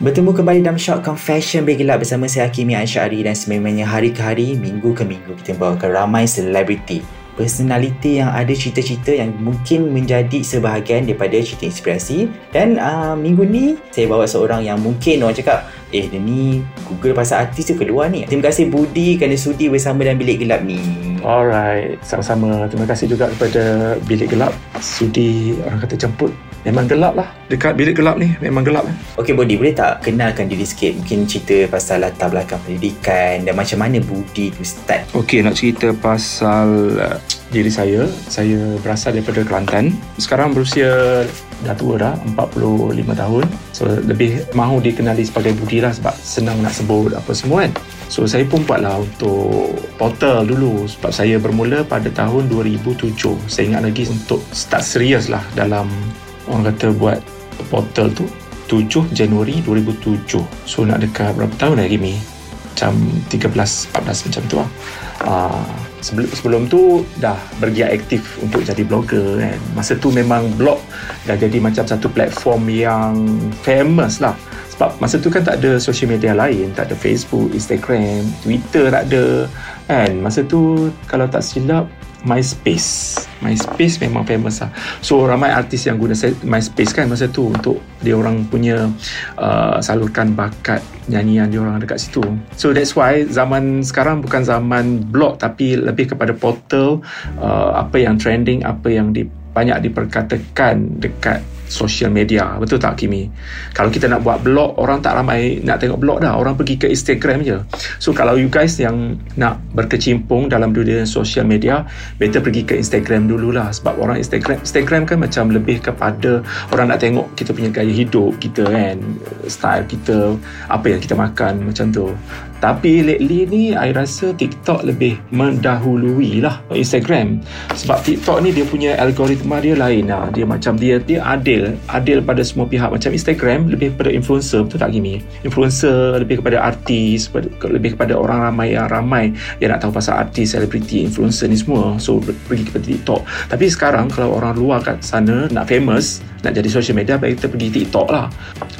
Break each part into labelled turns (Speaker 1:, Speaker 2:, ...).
Speaker 1: Bertemu kembali dalam Short Confession. Bilik Gelap bersama saya Hakimi Ansyari dan sememangnya hari ke hari, minggu ke minggu kita membawakan ramai selebriti. Personaliti yang ada cerita-cerita yang mungkin menjadi sebahagian daripada cerita inspirasi. Dan uh, minggu ni saya bawa seorang yang mungkin orang cakap eh dia ni google pasal artis tu keluar ni terima kasih Budi kerana sudi bersama dalam bilik gelap ni
Speaker 2: Alright, sama-sama. Terima kasih juga kepada Bilik Gelap. Sudi orang kata jemput. Memang gelap lah. Dekat bilik gelap ni memang gelap. Eh.
Speaker 1: Okey Budi, boleh tak kenalkan diri sikit? Mungkin cerita pasal latar belakang pendidikan dan macam mana Budi tu start?
Speaker 2: Okey, nak cerita pasal uh, diri saya. Saya berasal daripada Kelantan. Sekarang berusia dah tua dah, 45 tahun. So, lebih mahu dikenali sebagai Budi lah sebab senang nak sebut apa semua kan. So saya pun buatlah untuk portal dulu sebab saya bermula pada tahun 2007. Saya ingat lagi untuk start serius lah dalam orang kata buat portal tu 7 Januari 2007. So nak dekat berapa tahun lagi ni? Macam 13 14 macam tu lah. Uh, sebelum sebelum tu dah bergiat aktif untuk jadi blogger kan. Masa tu memang blog dah jadi macam satu platform yang famous lah sebab masa tu kan tak ada social media lain tak ada Facebook, Instagram, Twitter tak ada kan masa tu kalau tak silap MySpace. MySpace memang famous lah. So ramai artis yang guna MySpace kan masa tu untuk dia orang punya uh, salurkan bakat nyanyian dia orang dekat situ. So that's why zaman sekarang bukan zaman blog tapi lebih kepada portal uh, apa yang trending apa yang di, banyak diperkatakan dekat social media. Betul tak Kimi? Kalau kita nak buat blog orang tak ramai nak tengok blog dah. Orang pergi ke Instagram je. So kalau you guys yang nak berkecimpung dalam dunia social media better pergi ke Instagram dululah. Sebab orang Instagram Instagram kan macam lebih kepada orang nak tengok kita punya gaya hidup kita kan? Style kita apa yang kita makan macam tu. Tapi lately ni I rasa TikTok lebih mendahului lah Instagram. Sebab TikTok ni dia punya algoritma dia lain. Lah dia macam dia dia adil adil pada semua pihak. Macam Instagram lebih kepada influencer betul tak Gimi? Influencer lebih kepada artis lebih kepada orang ramai yang ramai. Yang nak tahu pasal artis selebriti influencer ni semua. So pergi kepada TikTok. Tapi sekarang kalau orang luar kat sana nak famous nak jadi social media baik kita pergi TikTok lah.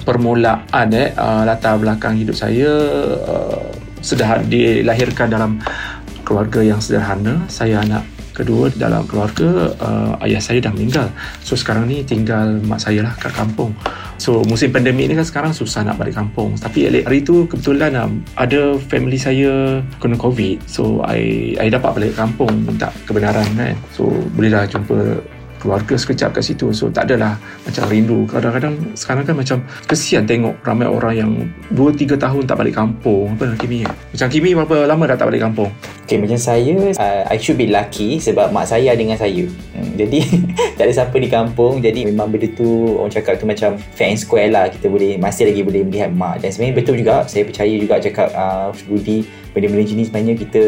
Speaker 2: Permulaan eh uh, latar belakang hidup saya uh, sudah dilahirkan dalam keluarga yang sederhana. Saya anak kedua dalam keluarga uh, ayah saya dah meninggal. So sekarang ni tinggal mak saya lah kat kampung. So musim pandemik ni kan sekarang susah nak balik kampung. Tapi hari tu kebetulan um, ada family saya kena covid. So I, I dapat balik kampung minta kebenaran kan. So boleh dah jumpa keluarga sekejap kat situ so tak adalah macam rindu kadang-kadang sekarang kan macam kesian tengok ramai orang yang 2-3 tahun tak balik kampung apa Kimi macam Kimi berapa lama dah tak balik kampung
Speaker 1: Okay, macam saya, uh, I should be lucky sebab mak saya dengan saya. Hmm, jadi, tak ada siapa di kampung. Jadi, memang benda tu, orang cakap tu macam and square lah. Kita boleh, masih lagi boleh melihat mak. Dan sebenarnya betul juga, saya percaya juga cakap uh, Budi, benda-benda jenis sebenarnya kita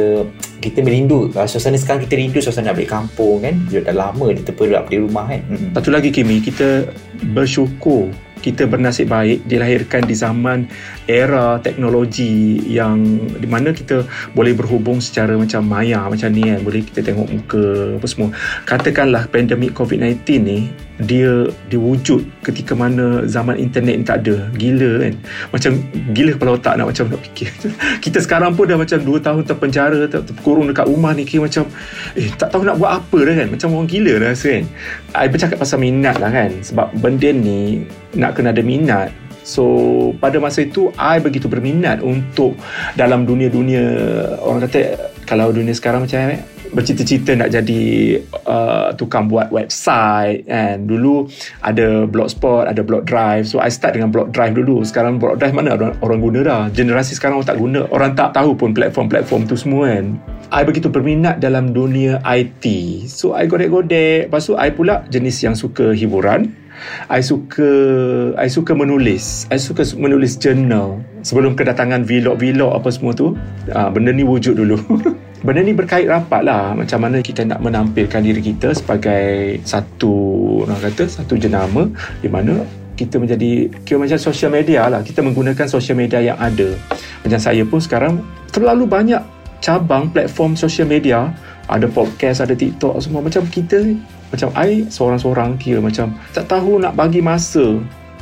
Speaker 1: kita merindu. Uh, suasana sekarang kita rindu suasana nak balik kampung kan? Dah lama dia terperap di rumah kan?
Speaker 2: Hmm. satu lagi Kimi kita bersyukur kita bernasib baik dilahirkan di zaman era teknologi yang di mana kita boleh berhubung secara macam maya macam ni kan? Boleh kita tengok muka apa semua. Katakanlah pandemik COVID-19 ni dia diwujud ketika mana zaman internet ni tak ada. Gila kan? Macam gila kepala otak nak macam nak fikir. Kita sekarang pun dah macam 2 tahun terpenjara ter- terkurung dekat rumah ni kira macam eh tak tahu nak buat apa dah kan? Macam orang gila dah rasa kan? I bercakap pasal minat lah kan? Sebab benda ni nak kena ada minat. So pada masa itu I begitu berminat untuk dalam dunia-dunia orang kata kalau dunia sekarang macam bercita-cita nak jadi uh, tukang buat website and dulu ada blogspot ada blog drive. So I start dengan blog drive dulu. Sekarang blog drive mana orang, orang guna dah? Generasi sekarang orang tak guna. Orang tak tahu pun platform-platform tu semua kan. I begitu berminat dalam dunia IT so I godek-godek. Lepas tu I pula jenis yang suka hiburan. I suka I suka menulis. I suka menulis journal sebelum kedatangan vlog-vlog apa semua tu uh, benda ni wujud dulu benda ni berkait rapat lah. Macam mana kita nak menampilkan diri kita sebagai satu orang kata satu jenama di mana kita menjadi kira macam social media lah. Kita menggunakan social media yang ada. Macam saya pun sekarang terlalu banyak cabang platform social media. Ada podcast ada TikTok semua. Macam kita macam I seorang-seorang kira macam tak tahu nak bagi masa.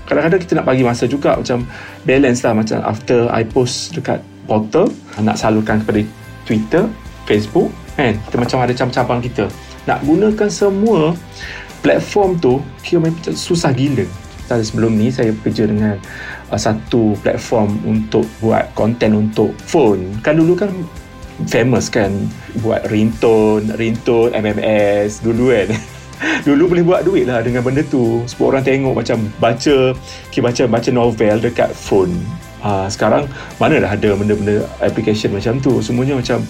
Speaker 2: Kadang-kadang kita nak bagi masa juga. Macam balance lah. Macam after I post dekat portal nak salurkan kepada Twitter Facebook kan? Kita macam ada cabang-cabang kita. Nak gunakan semua platform tu kira macam susah gila. Dan sebelum ni saya bekerja dengan uh, satu platform untuk buat konten untuk phone. Kan dulu kan famous kan buat ringtone ringtone MMS dulu kan. Dulu boleh buat duit lah dengan benda tu. Sebab orang tengok macam baca okay, baca baca novel dekat phone. Ha, sekarang mana dah ada benda-benda application macam tu? Semuanya macam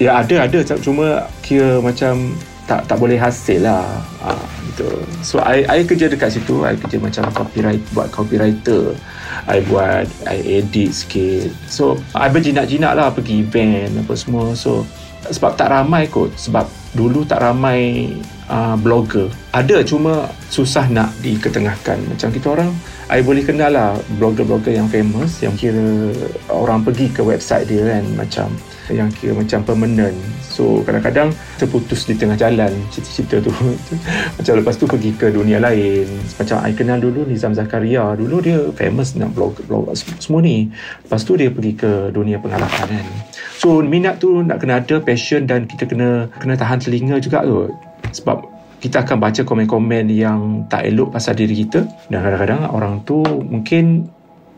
Speaker 2: ya ada ada. Cuma kira macam tak tak boleh hasil lah. Ha, gitu. so I, I kerja dekat situ. I kerja macam copyright buat copywriter. I buat I edit sikit. So I berjinak-jinak lah pergi event apa semua. So sebab tak ramai kot. Sebab dulu tak ramai uh, blogger. Ada cuma susah nak diketengahkan. Macam kita orang I boleh kenal lah blogger-blogger yang famous yang kira orang pergi ke website dia kan macam yang kira macam permanent. So kadang-kadang terputus di tengah jalan cerita-cerita tu. Macam lepas tu pergi ke dunia lain. Macam I kenal dulu Nizam Zakaria. Dulu dia famous nak blog, blog semua ni. Lepas tu dia pergi ke dunia pengalaman kan so minat tu nak kena ada passion dan kita kena kena tahan telinga juga tu. Sebab kita akan baca komen-komen yang tak elok pasal diri kita. Dan kadang-kadang orang tu mungkin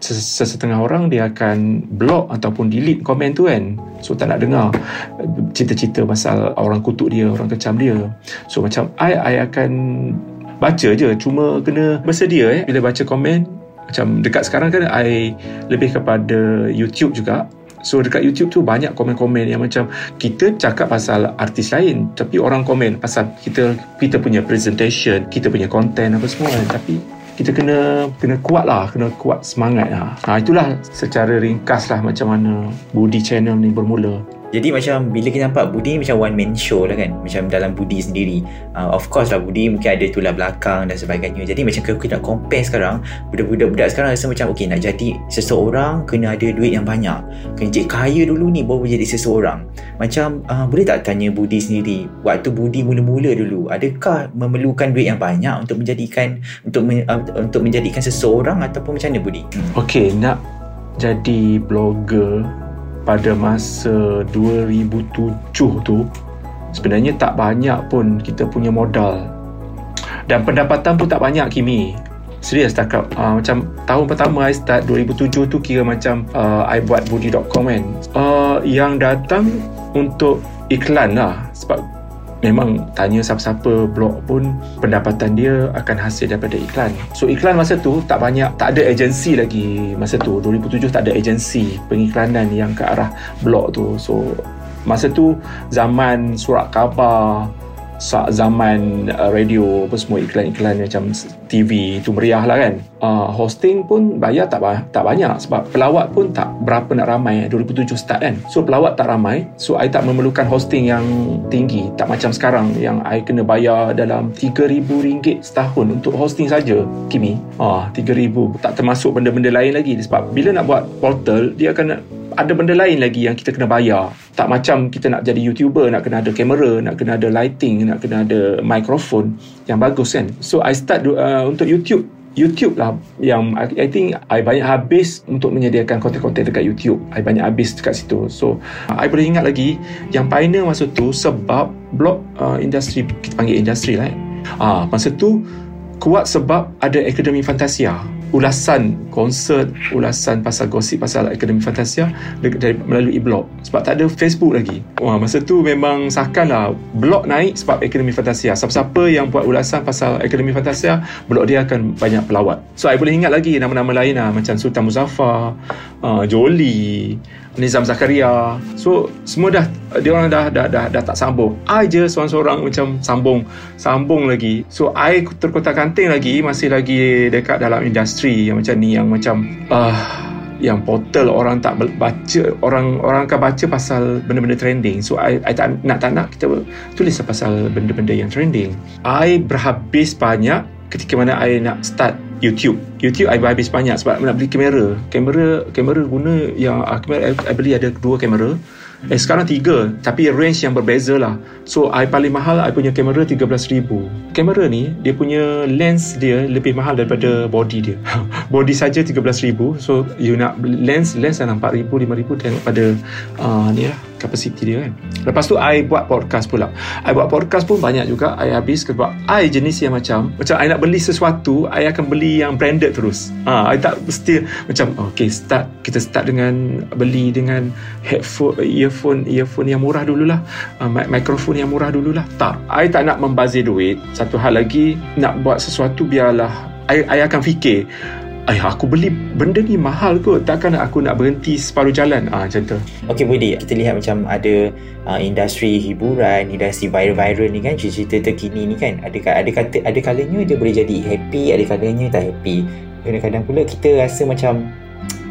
Speaker 2: sesetengah orang dia akan block ataupun delete komen tu kan. So tak nak dengar cerita-cerita pasal orang kutuk dia orang kecam dia. So macam I, I akan baca je. Cuma kena bersedia eh bila baca komen. Macam dekat sekarang kan I lebih kepada YouTube juga So dekat YouTube tu banyak komen-komen yang macam kita cakap pasal artis lain tapi orang komen pasal kita kita punya presentation, kita punya content apa semua kan. Tapi kita kena kena kuat lah kena kuat semangat lah. Ha, itulah secara ringkas lah macam mana Budi channel ni bermula
Speaker 1: jadi macam bila kita nampak Budi macam one man show lah kan. Macam dalam Budi sendiri. Uh, Of course lah Budi mungkin ada tulah belakang dan sebagainya. Jadi macam kalau kita nak compare sekarang Budak-budak sekarang rasa macam Okay nak jadi seseorang Kena ada duit yang banyak. Kena jadi kaya dulu ni Baru jadi seseorang. Macam uh, boleh tak tanya Budi sendiri Waktu Budi mula-mula dulu Adakah memerlukan duit yang banyak Untuk menjadikan Untuk men, uh, untuk menjadikan seseorang Ataupun macam mana Budi?
Speaker 2: Hmm. Okay nak jadi blogger pada masa 2007 tu sebenarnya tak banyak pun kita punya modal. Dan pendapatan pun tak banyak Kimi. Serius tak uh, macam tahun pertama I start 2007 tu kira macam uh, I buat budi.com kan. Uh, yang datang untuk iklan lah. Sebab memang tanya siapa-siapa blog pun pendapatan dia akan hasil daripada iklan. So iklan masa tu tak banyak tak ada agensi lagi masa tu. 2007 tak ada agensi pengiklanan yang ke arah blog tu. So masa tu zaman surat khabar zaman uh, radio apa semua iklan-iklan macam TV tu meriah lah kan. Uh, hosting pun bayar tak tak banyak sebab pelawat pun tak berapa nak ramai. 2007 start kan. So pelawat tak ramai. So I tak memerlukan hosting yang tinggi. Tak macam sekarang yang I kena bayar dalam RM3,000 setahun untuk hosting saja. Kimi ah, RM3,000. Tak termasuk benda-benda lain lagi sebab bila nak buat portal dia akan ada benda lain lagi yang kita kena bayar. Tak macam kita nak jadi youtuber nak kena ada kamera nak kena ada lighting nak kena ada mikrofon yang bagus kan? So I start uh, untuk YouTube. YouTube lah yang I, I think I banyak habis untuk menyediakan konten-konten dekat YouTube. I banyak habis dekat situ. So I boleh ingat lagi yang pioneer masa tu sebab blog uh, industri kita panggil industri lah eh. Ah, masa tu kuat sebab ada Akademi Fantasia ulasan konsert, ulasan pasal gosip pasal Akademi Fantasia dari, melalui blog sebab tak ada Facebook lagi. Wah, masa tu memang sakan lah blog naik sebab Akademi Fantasia. Siapa-siapa yang buat ulasan pasal Akademi Fantasia, blog dia akan banyak pelawat. So, I boleh ingat lagi nama-nama lain lah macam Sultan Muzaffar, uh, Jolie, Nizam Zakaria. So semua dah dia orang dah dah dah, dah tak sambung. I je seorang-seorang macam sambung sambung lagi. So I terkotak-kanting lagi masih lagi dekat dalam industri yang macam ni yang macam uh, yang portal orang tak baca orang orang akan baca pasal benda-benda trending so I, I tak nak tak nak kita tulis pasal benda-benda yang trending I berhabis banyak ketika mana I nak start YouTube. YouTube I habis banyak sebab nak beli kamera. Kamera kamera guna yang uh, kamera I, beli ada dua kamera. Eh sekarang tiga Tapi range yang berbeza lah So I paling mahal I punya kamera RM13,000 Kamera ni Dia punya lens dia Lebih mahal daripada body dia Body saja RM13,000 So you nak lens Lens dalam RM4,000 RM5,000 Tengok pada uh, Ni lah Capacity dia kan? Lepas tu I buat podcast pula. I buat podcast pun banyak juga. I habis sebab I jenis yang macam Macam I nak beli sesuatu I akan beli yang branded terus. Uh, I tak mesti Macam Okay start. Kita start dengan Beli dengan Headphone Earphone earphone yang murah dululah. Uh, mikrofon yang murah dululah. Tak. I tak nak membazir duit. Satu hal lagi nak buat sesuatu biarlah I, I akan fikir Ay, aku beli benda ni mahal kot. Takkan aku nak berhenti separuh jalan? Ah macam tu.
Speaker 1: Okey Budi kita lihat macam ada uh, industri hiburan industri viral-viral ni kan cerita terkini ni kan. Ada ada kata ada kalanya dia boleh jadi happy ada kalanya tak happy. Kadang-kadang pula kita rasa macam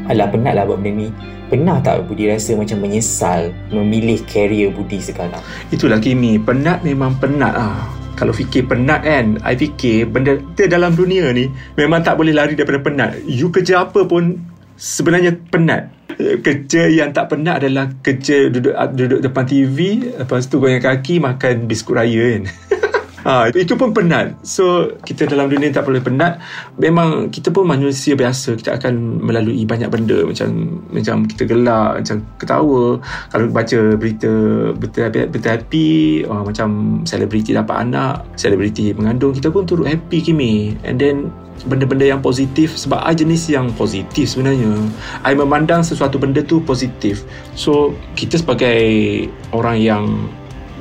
Speaker 1: alah penat lah buat benda ni. Pernah tak Budi rasa macam menyesal memilih career Budi sekarang?
Speaker 2: Itulah Kimi, penat memang penat lah. Kalau fikir penat kan, I fikir benda kita dalam dunia ni memang tak boleh lari daripada penat. You kerja apa pun sebenarnya penat. Kerja yang tak penat adalah kerja duduk duduk depan TV, lepas tu goyang kaki makan biskut raya kan. Ha, itu pun penat. So, kita dalam dunia tak boleh penat. Memang kita pun manusia biasa. Kita akan melalui banyak benda. Macam macam kita gelak, macam ketawa. Kalau baca berita berita-happy, oh, macam selebriti dapat anak, selebriti mengandung, kita pun turut happy kimi. And then, benda-benda yang positif sebab I jenis yang positif sebenarnya I memandang sesuatu benda tu positif so kita sebagai orang yang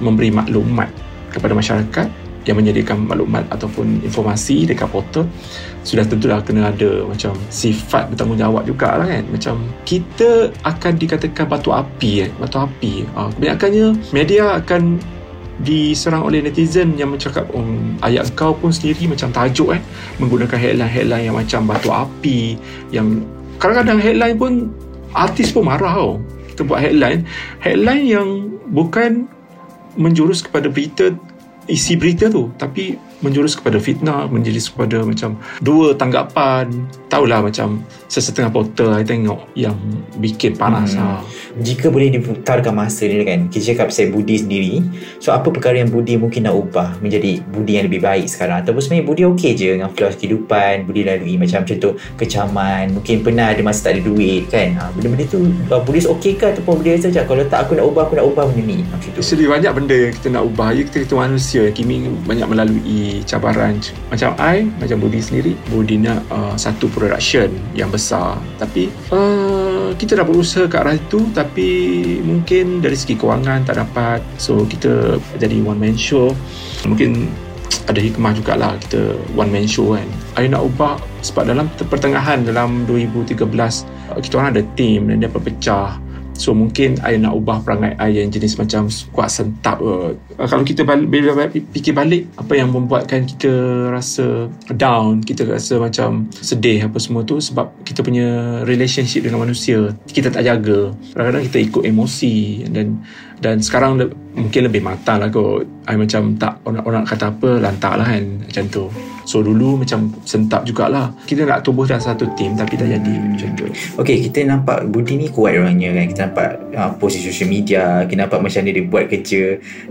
Speaker 2: memberi maklumat kepada masyarakat yang menyediakan maklumat ataupun informasi dekat portal sudah tentulah kena ada macam sifat bertanggungjawab juga lah kan. Macam kita akan dikatakan batu api eh batu api. Uh, kebanyakannya media akan diserang oleh netizen yang mencakap oh, ayat kau pun sendiri macam tajuk eh menggunakan headline-headline yang macam batu api yang kadang-kadang headline pun artis pun marah tau kita buat headline. Headline yang bukan menjurus kepada berita isi berita tu tapi menjurus kepada fitnah menjurus kepada macam dua tanggapan. Tahulah macam sesetengah portal saya tengok yang bikin panas hmm. ha.
Speaker 1: jika boleh diputarkan masa ni kan kita cakap pasal Budi sendiri so apa perkara yang Budi mungkin nak ubah menjadi Budi yang lebih baik sekarang? Ataupun sebenarnya Budi okey je dengan flow kehidupan Budi lalui macam contoh kecaman mungkin pernah ada masa tak ada duit kan? Ha, benda-benda tu Budi okey ke ataupun Budi rasa macam kalau tak aku nak ubah aku nak ubah benda ni.
Speaker 2: Macam tu. Banyak benda yang kita nak ubah. Ya kita, kita manusia Kimi banyak melalui cabaran. Macam I macam Budi sendiri Budi nak uh, satu production yang besar. Tapi uh, kita dah berusaha ke arah itu tapi mungkin dari segi kewangan tak dapat. So kita jadi one man show. Mungkin ada hikmah jugalah kita one man show kan. I nak ubah sebab dalam pertengahan dalam 2013 kita orang ada team dan dia berpecah So mungkin I nak ubah perangai I yang jenis macam kuat sentap uh. Kalau kita balik, bila fikir balik Apa yang membuatkan kita rasa down Kita rasa macam sedih apa semua tu Sebab kita punya relationship dengan manusia Kita tak jaga Kadang-kadang kita ikut emosi Dan dan sekarang le- mungkin lebih matang lah kot I macam tak orang-orang kata apa lantak lah kan macam tu So dulu macam sentap jugalah. Kita nak tubuh dalam satu tim Tapi tak jadi macam tu.
Speaker 1: Okay kita nampak Budi ni kuat orangnya kan. Kita nampak uh, post di social media Kita nampak macam dia, dia buat kerja.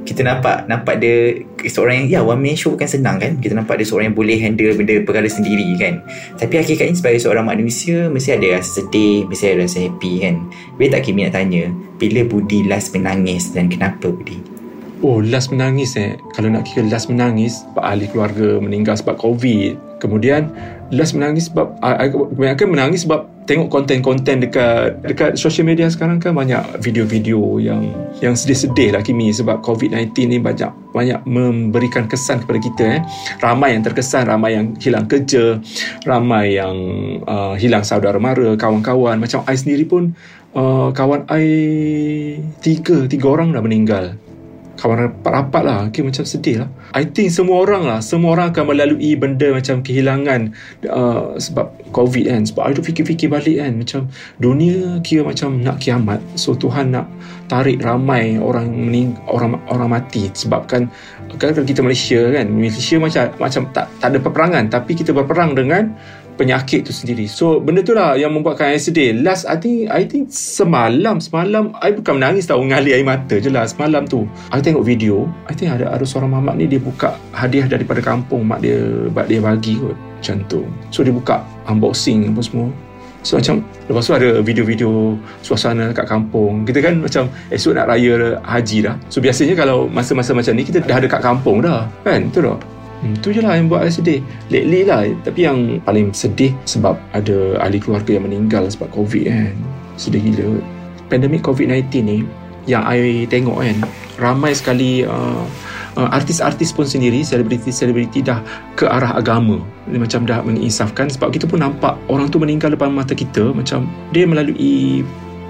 Speaker 1: Kita nampak Nampak dia Seorang yang Ya one man show bukan senang kan. Kita nampak dia seorang yang boleh handle Benda perkara sendiri kan. Tapi hakikatnya sebagai seorang manusia Mesti ada rasa sedih Mesti ada rasa happy kan. Bila tak Kimi nak tanya Bila Budi last menangis Dan kenapa Budi
Speaker 2: Oh last menangis eh. Kalau nak kira last menangis Sebab ahli keluarga meninggal sebab COVID. Kemudian last menangis sebab Kebanyakan menangis sebab Tengok konten-konten dekat Dekat social media sekarang kan Banyak video-video yang Yang sedih-sedih lah Kimi Sebab COVID-19 ni banyak Banyak memberikan kesan kepada kita eh. Ramai yang terkesan Ramai yang hilang kerja Ramai yang uh, Hilang saudara mara Kawan-kawan. Macam I sendiri pun uh, Kawan I Tiga Tiga orang dah meninggal kawan rapat-rapat lah. Okay, macam sedih lah. I think semua orang lah. Semua orang akan melalui benda macam kehilangan uh, sebab covid kan. Sebab I fikir-fikir balik kan. Macam dunia kira macam nak kiamat. So Tuhan nak tarik ramai orang mening orang orang mati. Sebabkan kan kalau kita Malaysia kan. Malaysia macam macam tak tak ada peperangan. Tapi kita berperang dengan penyakit tu sendiri. So benda tu lah yang membuatkan saya sedih. Last I think I think semalam semalam I bukan menangis tau mengalir air mata je lah semalam tu. I tengok video. I think ada ada seorang mamak ni dia buka hadiah daripada kampung mak dia mak dia bagi kot. Macam tu. So dia buka unboxing apa semua. So macam Lepas tu ada video-video Suasana kat kampung Kita kan macam Esok nak raya haji dah So biasanya kalau Masa-masa macam ni Kita dah dekat kampung dah Kan Betul tak Hmm, tu je lah yang buat saya sedih. Lately lah. Tapi yang paling sedih sebab ada ahli keluarga yang meninggal sebab COVID kan. Sedih gila. Pandemik COVID-19 ni yang I tengok kan. Ramai sekali uh, uh, artis-artis pun sendiri, selebriti-selebriti dah ke arah agama. Macam dah menginsafkan sebab kita pun nampak orang tu meninggal depan mata kita. Macam dia melalui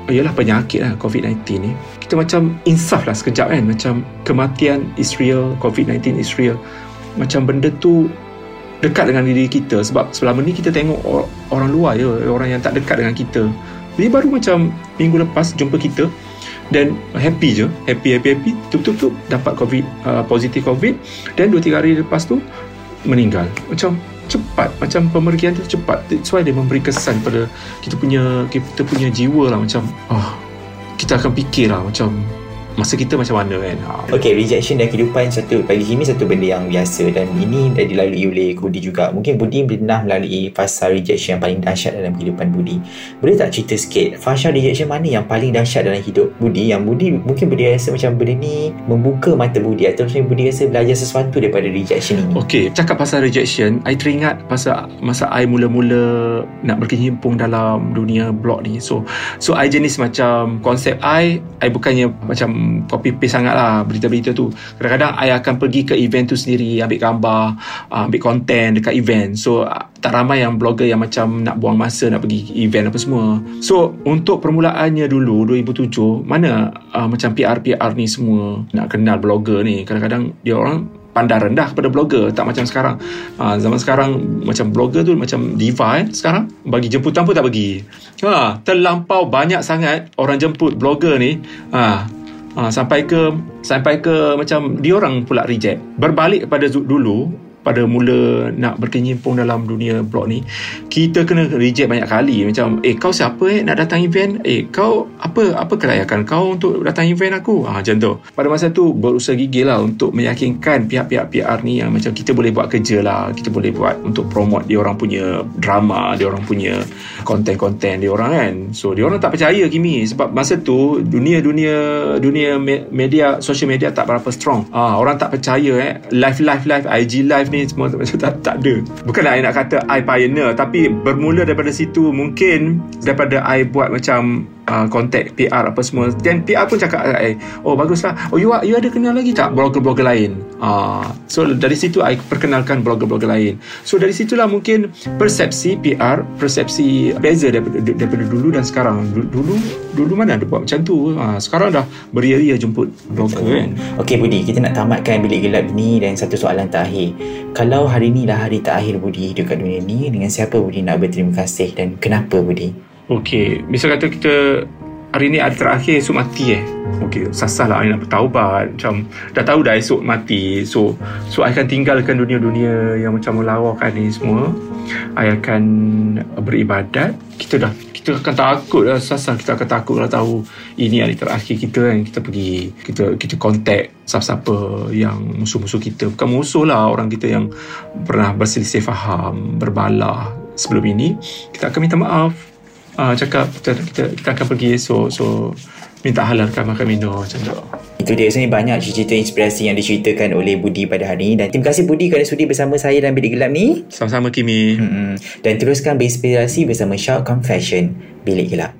Speaker 2: ialah penyakit lah COVID-19 ni. Kita macam insaf lah sekejap kan. Macam kematian is real, COVID-19 is real macam benda tu dekat dengan diri kita. Sebab selama ni kita tengok orang luar je orang yang tak dekat dengan kita. Jadi baru macam minggu lepas jumpa kita dan happy je. Happy happy happy. Tup tup tup dapat covid uh, positif covid. Dan 2 3 hari lepas tu meninggal. Macam cepat. Macam pemergian tu cepat. That's why dia memberi kesan pada kita punya kita punya jiwa lah. Macam oh, kita akan fikir lah macam masa kita macam mana kan? Ha.
Speaker 1: Okay rejection dan kehidupan satu bagi Himi satu benda yang biasa dan ini dah dilalui oleh Budi juga. Mungkin Budi pernah melalui fasa rejection yang paling dahsyat dalam kehidupan Budi. Boleh tak cerita sikit fasa rejection mana yang paling dahsyat dalam hidup Budi? Yang Budi mungkin Budi rasa macam benda ni membuka mata Budi atau mungkin Budi rasa belajar sesuatu daripada rejection ini?
Speaker 2: Okay cakap pasal rejection I teringat pasal masa I mula-mula nak berkehimpung dalam dunia blog ni. So so I jenis macam konsep I I bukannya macam copy paste sangat lah berita-berita tu. Kadang-kadang I akan pergi ke event tu sendiri ambil gambar uh, ambil konten dekat event. So uh, tak ramai yang blogger yang macam nak buang masa nak pergi event apa semua. So untuk permulaannya dulu 2007 mana uh, macam PR-PR ni semua nak kenal blogger ni? Kadang-kadang dia orang pandang rendah kepada blogger tak macam sekarang. Ha, zaman sekarang macam blogger tu macam diva eh, sekarang bagi jemputan pun tak bagi. Ha, terlampau banyak sangat orang jemput blogger ni. Ha, ha, sampai ke sampai ke macam dia orang pula reject. Berbalik kepada dulu pada mula nak berkenyimpung dalam dunia blog ni kita kena reject banyak kali. Macam eh kau siapa eh nak datang event? Eh kau apa apa kelayakan kau untuk datang event aku? Ha, macam tu. Pada masa tu berusaha gigil lah untuk meyakinkan pihak-pihak PR ni yang macam kita boleh buat kerja lah. Kita boleh buat untuk promote dia orang punya drama dia orang punya konten-konten dia orang kan? So dia orang tak percaya Kimi. Sebab masa tu dunia-dunia dunia media social media tak berapa strong. Ha, orang tak percaya eh. Live live live IG live ni semua macam tak, tak ada. Bukanlah I nak kata I pioneer tapi bermula daripada situ mungkin daripada I buat macam uh, contact PR apa semua. Dan PR pun cakap I, oh baguslah. Oh you, you ada kenal lagi tak blogger-blogger lain? Uh, so dari situ I perkenalkan blogger-blogger lain. So dari situlah mungkin persepsi PR persepsi beza daripada, daripada dulu dan sekarang. Dulu dulu mana ada buat macam tu? Uh, sekarang dah beria-ria jemput blogger. Kan
Speaker 1: ok Budi kita nak tamatkan bilik gelap ni dan satu soalan terakhir. Kalau hari ni lah hari terakhir Budi hidup kat dunia ni dengan siapa Budi nak berterima kasih dan kenapa Budi
Speaker 2: Okey, misal kata kita hari ni hari terakhir esok mati eh. Okey, sasah lah nak bertaubat. Macam dah tahu dah esok mati. So, so I akan tinggalkan dunia-dunia yang macam melawakan ni semua. I akan beribadat. Kita dah kita akan takut lah sasah kita akan takut lah tahu ini hari terakhir kita kan kita pergi kita kita contact siapa-siapa yang musuh-musuh kita bukan musuh lah orang kita yang pernah berselisih faham berbalah sebelum ini kita akan minta maaf uh, cakap kita, kita, kita akan pergi esok so minta halalkan makan minum macam tu
Speaker 1: Itu dia sebenarnya banyak cerita inspirasi yang diceritakan oleh Budi pada hari ini dan terima kasih Budi kerana sudi bersama saya dalam Bilik Gelap ni.
Speaker 2: Sama-sama Kimi.
Speaker 1: Mm-mm. Dan teruskan berinspirasi bersama Shout Confession Bilik Gelap.